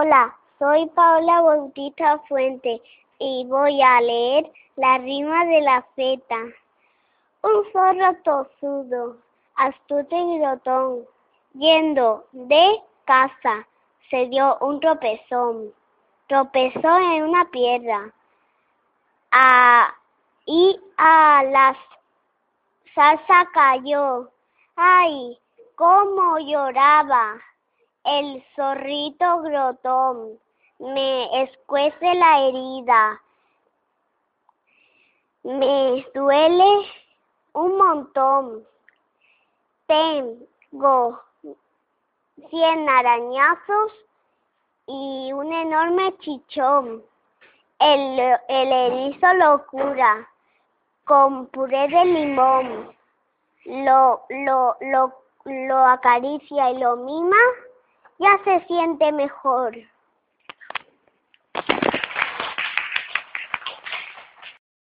Hola, soy Paola Bautista Fuente y voy a leer la rima de la feta. Un zorro tosudo, astuto y grotón, yendo de casa, se dio un tropezón. Tropezó en una piedra y a la salsa cayó. ¡Ay! cómo lloraba! El zorrito grotón me escuece la herida. Me duele un montón. Tengo cien arañazos y un enorme chichón. El, el erizo lo cura con puré de limón. Lo, lo, lo, lo acaricia y lo mima ya se siente mejor.